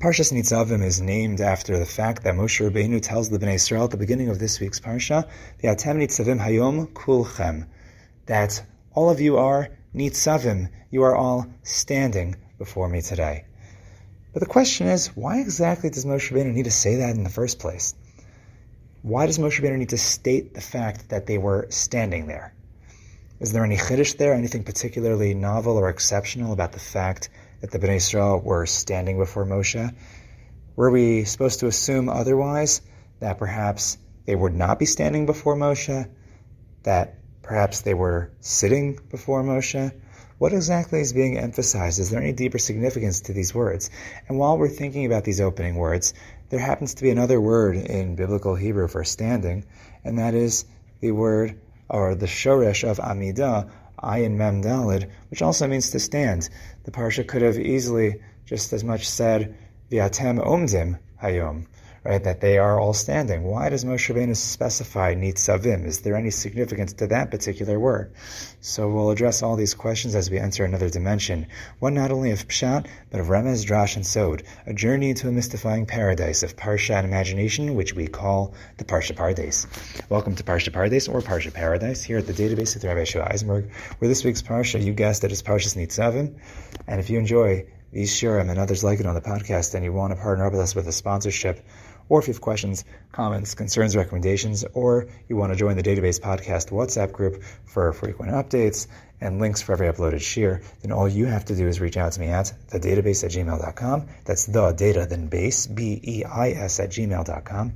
Parshas Nitzavim is named after the fact that Moshe Rabbeinu tells the Bnei Israel at the beginning of this week's parsha, "V'atem Nitzavim Hayom Kulchem," that all of you are Nitzavim, you are all standing before me today. But the question is, why exactly does Moshe Rabbeinu need to say that in the first place? Why does Moshe Rabbeinu need to state the fact that they were standing there? Is there any chiddush there, anything particularly novel or exceptional about the fact that the Bnei Israel were standing before Moshe? Were we supposed to assume otherwise, that perhaps they would not be standing before Moshe, that perhaps they were sitting before Moshe? What exactly is being emphasized? Is there any deeper significance to these words? And while we're thinking about these opening words, there happens to be another word in biblical Hebrew for standing, and that is the word or the shoresh of Amidah, ayin mem dalid, which also means to stand. The parsha could have easily just as much said viatem omdim hayom, right? That they are all standing. Why does Moshe Rabbeinu specify nitzavim? Is there any significance to that particular word? So we'll address all these questions as we enter another dimension, one not only of pshat but of remez, drash, and sod, a journey into a mystifying paradise of parsha and imagination, which we call the Parsha paradise. Welcome to Parsha paradise or Parsha Paradise here at the database with Rabbi Shua Eisenberg, where this week's parsha, you guessed it, is Parshas Nitzavim, and if you enjoy these shiurim and others like it on the podcast, and you want to partner up with us with a sponsorship or if you have questions, comments, concerns, recommendations, or you want to join the Database Podcast WhatsApp group for frequent updates and links for every uploaded share, then all you have to do is reach out to me at thedatabase at gmail.com. That's the data, then base, B E I S at gmail.com.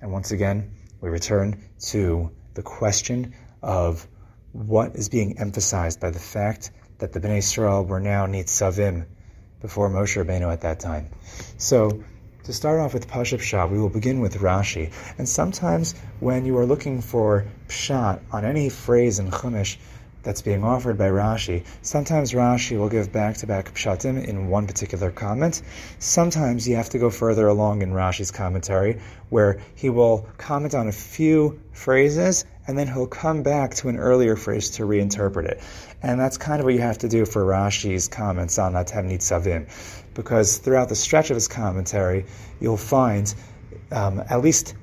And once again, we return to the question of what is being emphasized by the fact that the Bnei Israel were now Nitzavim before Moshe Rabbeinu at that time. So to start off with Pshat, we will begin with Rashi. And sometimes when you are looking for Pshat on any phrase in Chumash that's being offered by Rashi, sometimes Rashi will give back-to-back Pshatim in one particular comment. Sometimes you have to go further along in Rashi's commentary, where he will comment on a few phrases and then he'll come back to an earlier phrase to reinterpret it. And that's kind of what you have to do for Rashi's comments on Atem Nitzavim because throughout the stretch of his commentary, you'll find um, at least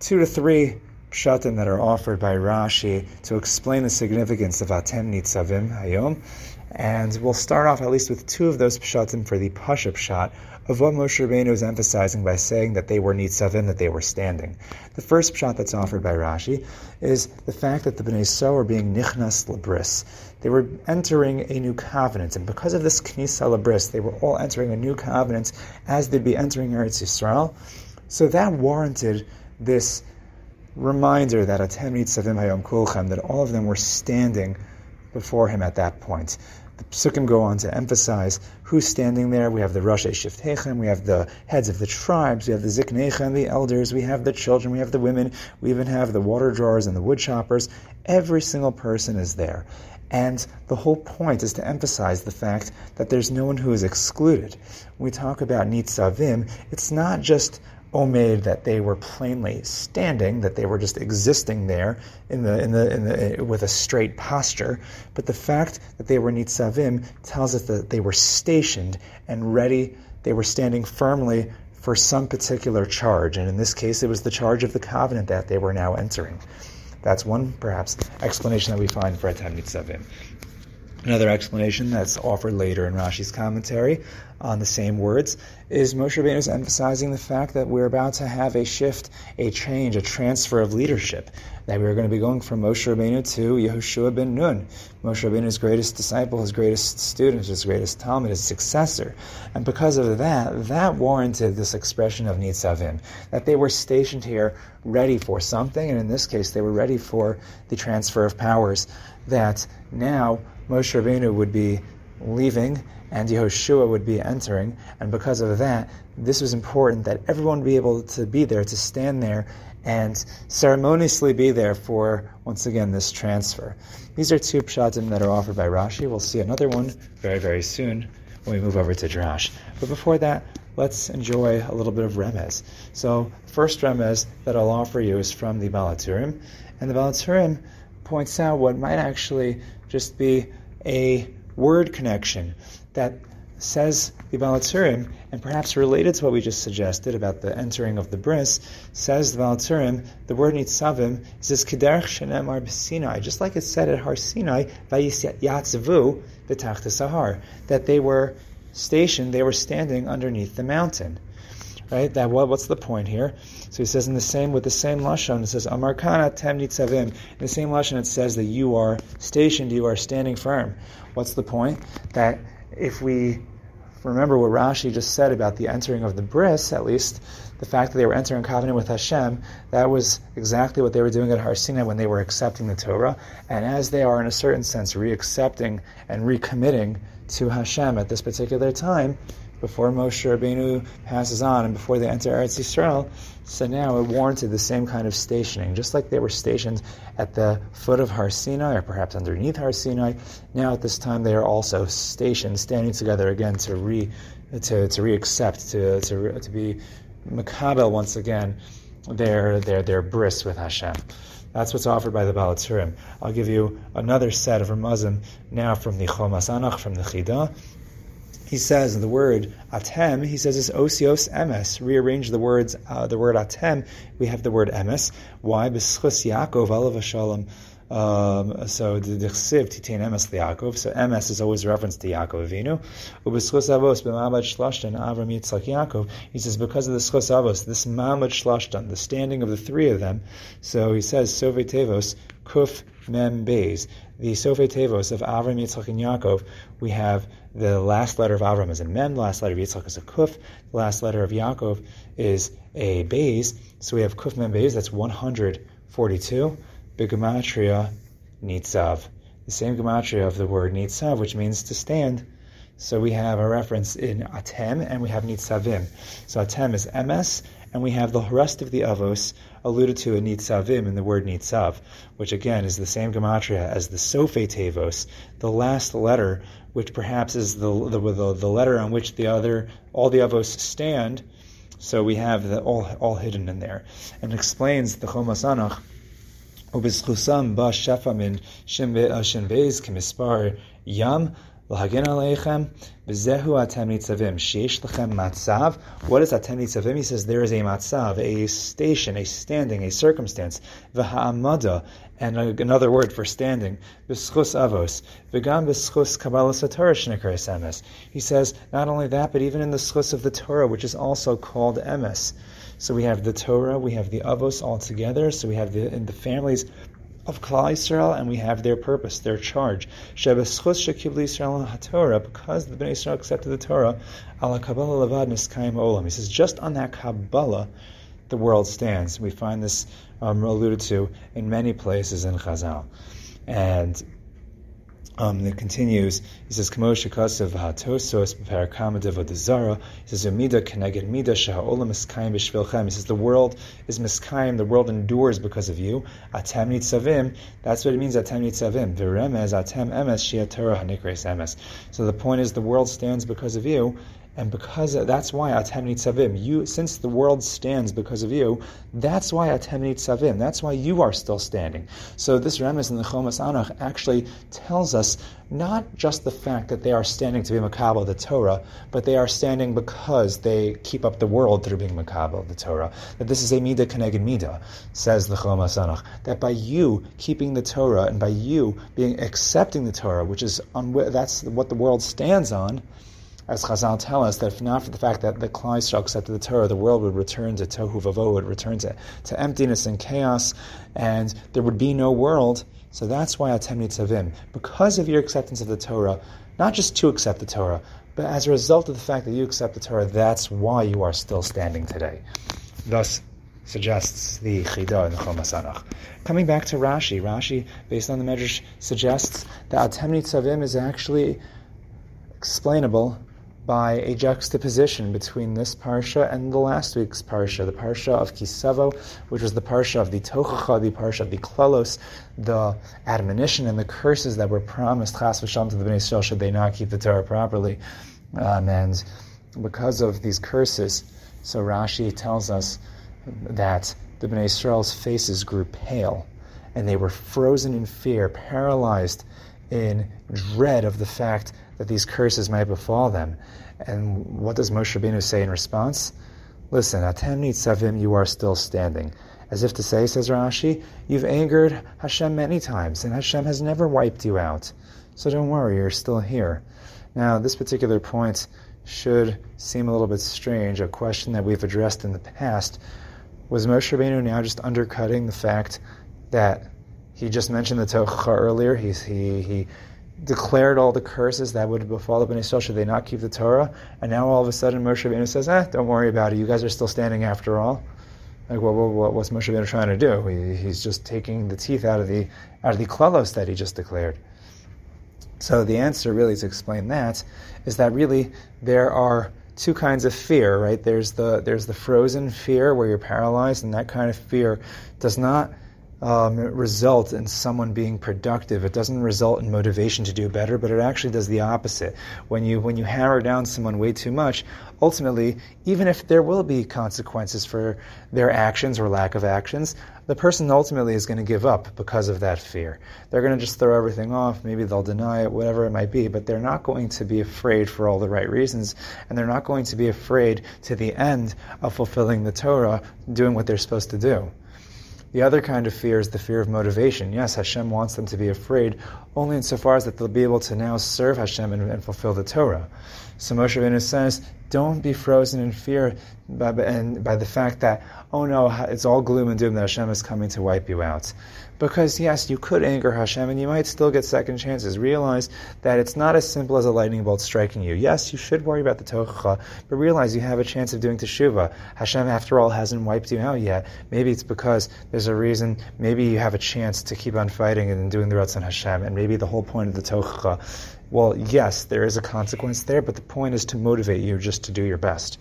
two to three pshatim that are offered by Rashi to explain the significance of Atem Nitzavim Hayom. And we'll start off at least with two of those pshatim for the Pasha pshat of what Moshe Rabbeinu is emphasizing by saying that they were nitzavim, that they were standing. The first pshat that's offered by Rashi is the fact that the Bnei So were being nichnas labris. They were entering a new covenant, and because of this knisa labris, they were all entering a new covenant as they'd be entering Eretz Yisrael. So that warranted this reminder that Atem nitzavim hayom kulchem, that all of them were standing before him at that point. The psukim go on to emphasize who's standing there. We have the Rosh Shiftechem, we have the heads of the tribes, we have the Ziknechem, the elders, we have the children, we have the women, we even have the water drawers and the wood choppers. Every single person is there. And the whole point is to emphasize the fact that there's no one who is excluded. When we talk about Nitzavim, it's not just omed that they were plainly standing, that they were just existing there in the, in the, in the, with a straight posture. But the fact that they were nitzavim tells us that they were stationed and ready. They were standing firmly for some particular charge, and in this case, it was the charge of the covenant that they were now entering. That's one, perhaps, explanation that we find for Atam Nitzavim. Another explanation that's offered later in Rashi's commentary on the same words is Moshe Rabbeinu is emphasizing the fact that we're about to have a shift, a change, a transfer of leadership. That we're going to be going from Moshe Rabbeinu to Yehoshua ben Nun, Moshe Rabbeinu's greatest disciple, his greatest student, his greatest talmid, his successor. And because of that, that warranted this expression of Nitzavim, that they were stationed here ready for something, and in this case, they were ready for the transfer of powers that now Moshe Rabbeinu would be leaving and Yehoshua would be entering. And because of that, this was important that everyone be able to be there, to stand there and ceremoniously be there for, once again, this transfer. These are two pshatim that are offered by Rashi. We'll see another one very, very soon when we move over to Drash. But before that, let's enjoy a little bit of remez. So, first remez that I'll offer you is from the Baal HaTurim, and the Baal HaTurim points out what might actually just be a word connection that says the Baal HaTurim, and perhaps related to what we just suggested about the entering of the bris, says the Baal HaTurim, the word nitzavim is this kederch shenemar b'Sinai, just like it said at Har Sinai, vayisyatzvu b'tachta sahar, that they were stationed, they were standing underneath the mountain. Right? That what, what's the point here? So he says in the same with the same lashon, it says Amarkana tem nitzavim. In the same lashon, it says that you are stationed, you are standing firm. What's the point? That if we remember what Rashi just said about the entering of the bris, at least the fact that they were entering covenant with Hashem, that was exactly what they were doing at Har Sinai when they were accepting the Torah. And as they are, in a certain sense, re-accepting and recommitting to Hashem at this particular time, before Moshe Rabbeinu passes on and before they enter Eretz Yisrael, so now it warranted the same kind of stationing. Just like they were stationed at the foot of Har Sinai, or perhaps underneath Har Sinai, now at this time they are also stationed, standing together again to re to, to re-accept, to, to, to be makabel once again their, their, their bris with Hashem. That's what's offered by the Baal HaTurim. I'll give you another set of Ramazim now from the Chomas Anach, from the Chidah, he says the word atem, he says it's osios emes. Rearrange the words, uh, the word atem, we have the word emes. Why? B'schus Yaakov alav shalom. Um, so the dechsiv titain emes liakov. So emes is always referenced to Yaakov Avinu. Ubeschus avos b'mamad shlashtan Avram Yitzchak Yaakov. He says because of the schus avos, this mamad shlashtan, the standing of the three of them. So he says sove tevos kuf mem beis. The sove tevos of Avram Yitzchak and Yaakov. We have the last letter of Avram is a Mem, the last letter of Yitzchak is a Kuf, the last letter of Yaakov is a Beis. So we have Kuf Mem Beis, that's 142. Bigamatria Nitzav. The same gematria of the word Nitzav, which means to stand. So we have a reference in Atem and we have Nitzavim. So Atem is emes, and we have the rest of the Avos alluded to in Nitzavim in the word Nitzav, which again is the same gematria as the Sofe Tevos, the last letter which perhaps is the, the, the, the letter on which the other all the avos stand. So we have the, all all hidden in there, and explains the Chomas Anach. ובזכוסם בא שפע מן שם בייז כמספר ים להגן עליכם, וזהו אתם ניצבים, שיש לכם מצב. What is אתם ניצבים? He says there is a matzav, a station, a standing, a circumstance. והעמדה, and another word for standing, b'schus avos, v'gam b'schus kabbalah satorah shnekres emes. He says not only that, but even in the schus of the Torah, which is also called emes. So we have the Torah, we have the avos all together. So we have the in the families of Klal Yisrael, and we have their purpose, their charge. Shebeschus shekibli Yisrael haTorah, because the Bnei Yisrael accepted the Torah, ala Kabbalah levad niskayim olam. He says just on that Kabbalah, the world stands. We find this um, alluded to in many places in Chazal. And um, it continues. He says, "Kmoshe kasav hatosos b'parakama devodazara." He says, "Umida keneged mida shaha'olam miskayim b'shvilchem." He says, "The world is miskayim. The world endures because of you." Atem nitzavim. That's what it means. Atem nitzavim. V'remez atem emes shia Torah hanikres emes. So the point is, the world stands because of you, and because that's why Atem Nitzavim, you, since the world stands because of you, that's why Atem Nitzavim, that's why you are still standing. So this Remes in the Chomas Anach actually tells us not just the fact that they are standing to be Makabal the Torah, but they are standing because they keep up the world through being Makabal the Torah. That this is a Mida Keneged Mida, says the Chomas Anach. That by you keeping the Torah and by you being accepting the Torah, which is on that's what the world stands on, as Chazal tell us, that if not for the fact that the Klal Yisrael accepted the Torah, the world would return to tohu vavo, would return to, to emptiness and chaos, and there would be no world. So that's why Atem Nitzavim, because of your acceptance of the Torah, not just to accept the Torah, but as a result of the fact that you accept the Torah, that's why you are still standing today. Thus suggests the Chida in the Chomas Coming back to Rashi, Rashi, based on the Medrash, suggests that Atem Nitzavim is actually explainable by a juxtaposition between this parsha and the last week's parsha, the parsha of Kisavo, which was the parsha of the Tochacha, the parsha of the Klalos, the admonition and the curses that were promised Chas v'sham to the Bnei Yisrael should they not keep the Torah properly. Um, and because of these curses, so Rashi tells us that the Bnei Yisrael's faces grew pale, and they were frozen in fear, paralyzed in dread of the fact that these curses might befall them. And what does Moshe Rabbeinu say in response? Listen, Atem Nitzavim, you are still standing. As if to say, says Rashi, you've angered Hashem many times, and Hashem has never wiped you out. So don't worry, you're still here. Now, this particular point should seem a little bit strange, a question that we've addressed in the past. Was Moshe Rabbeinu now just undercutting the fact that he just mentioned the Tochacha earlier? He, he, he declared all the curses that would befall the Bnei Yisrael should they not keep the Torah, and now all of a sudden Moshe Rabbeinu says, "Eh, don't worry about it. You guys are still standing after all." Like, what, what, what's Moshe Rabbeinu trying to do? He, he's just taking the teeth out of the out of the klalos that he just declared. So the answer, really, to explain that, is that really there are two kinds of fear, right? There's the there's the frozen fear where you're paralyzed, and that kind of fear does not um, result in someone being productive. It doesn't result in motivation to do better, but it actually does the opposite. When you when you hammer down someone way too much, ultimately, even if there will be consequences for their actions or lack of actions, the person ultimately is going to give up because of that fear. They're going to just throw everything off. Maybe they'll deny it, whatever it might be, but they're not going to be afraid for all the right reasons, and they're not going to be afraid to the end of fulfilling the Torah, doing what they're supposed to do. The other kind of fear is the fear of motivation. Yes, Hashem wants them to be afraid only insofar as that they'll be able to now serve Hashem and, and fulfill the Torah. So Moshe Rabbeinu says, don't be frozen in fear by, and by the fact that, oh no, it's all gloom and doom that Hashem is coming to wipe you out. Because yes, you could anger Hashem and you might still get second chances. Realize that it's not as simple as a lightning bolt striking you. Yes, you should worry about the Tochacha, but realize you have a chance of doing Teshuvah. Hashem, after all, hasn't wiped you out yet. Maybe it's because there's a reason, maybe you have a chance to keep on fighting and doing the Ratzon Hashem, and maybe the whole point of the Tochacha well, yes, there is a consequence there, but the point is to motivate you just to do your best.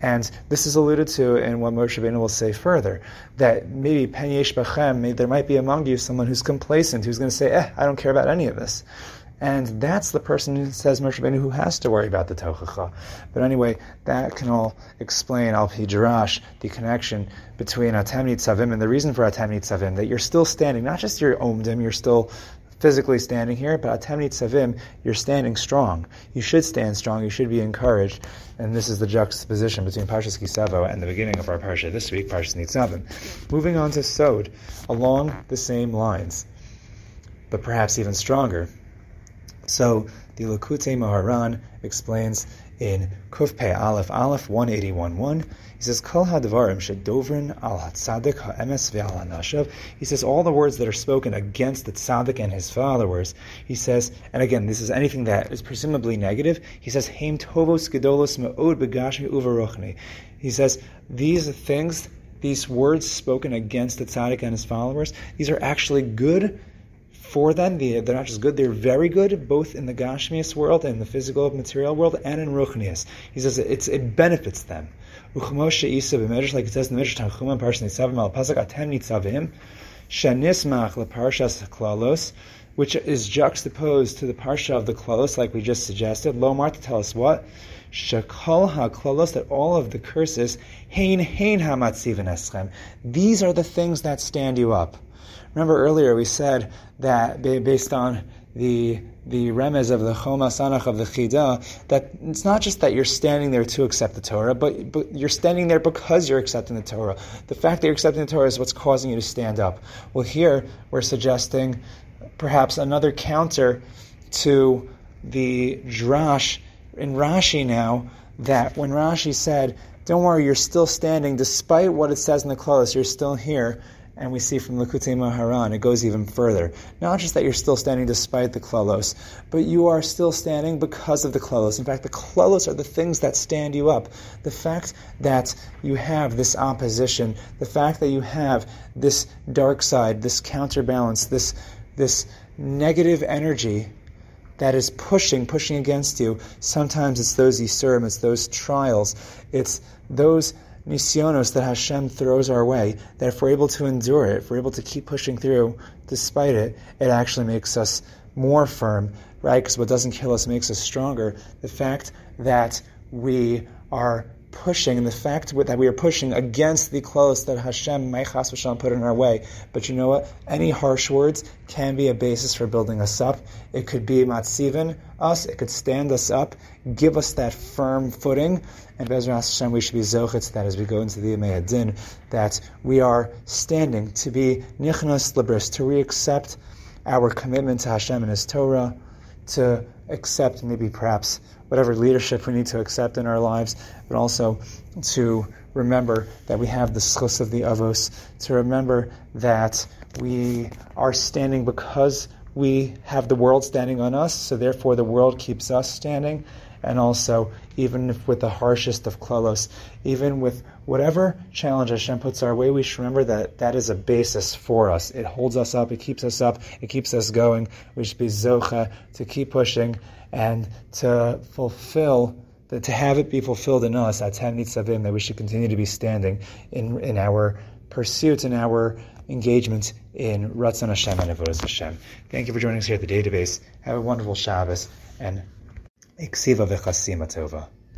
And this is alluded to in what Moshe Rabbeinu will say further, that maybe pen yesh bachem, there might be among you someone who's complacent, who's going to say, eh, I don't care about any of this. And that's the person who says Moshe Rabbeinu who has to worry about the Tochacha. But anyway, that can all explain Al Pidrash, the connection between Atem Nitzavim and the reason for Atem Nitzavim, that you're still standing, not just your Omdim, you're still physically standing here, but Atem Nitzavim, you're standing strong. You should stand strong. You should be encouraged. And this is the juxtaposition between Parshas Kisavo and the beginning of our Parsha this week, Parshas Nitzavim. Moving on to Sod, along the same lines, but perhaps even stronger. So the Likutei Maharan explains in Kufpei Aleph Aleph 181.1. He says, Kol al. He says, all the words that are spoken against the tzaddik and his followers. He says, and again, this is anything that is presumably negative. He says, Heim tovos gedolos me'od begashmi uvarochni. He says, these things, these words spoken against the tzaddik and his followers, these are actually good for them. They're not just good, they're very good, both in the Gashmias world and the physical material world and in Ruchnias. He says it benefits them. Uchmoshe Isa like it says in the Midrash Tanchuma, Parshat Nitzavim al Pasuk Atem Nitzavim, Shanismach leParshas Klalos, which is juxtaposed to the Parsha of the Klalos, like we just suggested. Lomar to tell us what? Shakal ha-klalos, that all of the curses, hein hein ha-matziv eschem. These are the things that stand you up. Remember earlier we said that based on the the remez of the Chomas Anach of the Chida, that it's not just that you're standing there to accept the Torah, but, but you're standing there because you're accepting the Torah. The fact that you're accepting the Torah is what's causing you to stand up. Well, here we're suggesting perhaps another counter to the drash in Rashi now, that when Rashi said, Don't worry, you're still standing, despite what it says in the Klalos, you're still here and we see from Likutei Maharan, it goes even further. Not just that you're still standing despite the klalos, but you are still standing because of the klalos. In fact, the klalos are the things that stand you up. The fact that you have this opposition, the fact that you have this dark side, this counterbalance, this, this negative energy that is pushing, pushing against you. Sometimes it's those Yisurim, it's those trials, it's those nisyonos that Hashem throws our way, that if we're able to endure it, if we're able to keep pushing through despite it, it actually makes us more firm, right? Because what doesn't kill us makes us stronger. The fact that we are pushing, and the fact that we are pushing against the close that Hashem may chas put in our way. But you know what? Any harsh words can be a basis for building us up. It could be matzivin us. It could stand us up, give us that firm footing. And Bezras Hashem, we should be zochitz that as we go into the Yemei Din, that we are standing to be nichnas libris, to re-accept our commitment to Hashem and His Torah, to accept maybe perhaps whatever leadership we need to accept in our lives, but also to remember that we have the schus of the avos, to remember that we are standing because we have the world standing on us, so therefore the world keeps us standing. And also, even if with the harshest of klalos, even with whatever challenge Hashem puts our way, we should remember that that is a basis for us. It holds us up, it keeps us up, it keeps us going. We should be zocha to keep pushing and to fulfill that to have it be fulfilled in us, atem nitzavim, that we should continue to be standing in, in our pursuit, in our engagement in Ratzon Hashem and Avodah Hashem. Thank you for joining us here at the database. Have a wonderful Shabbos and הקציבה וחסימה צהובה.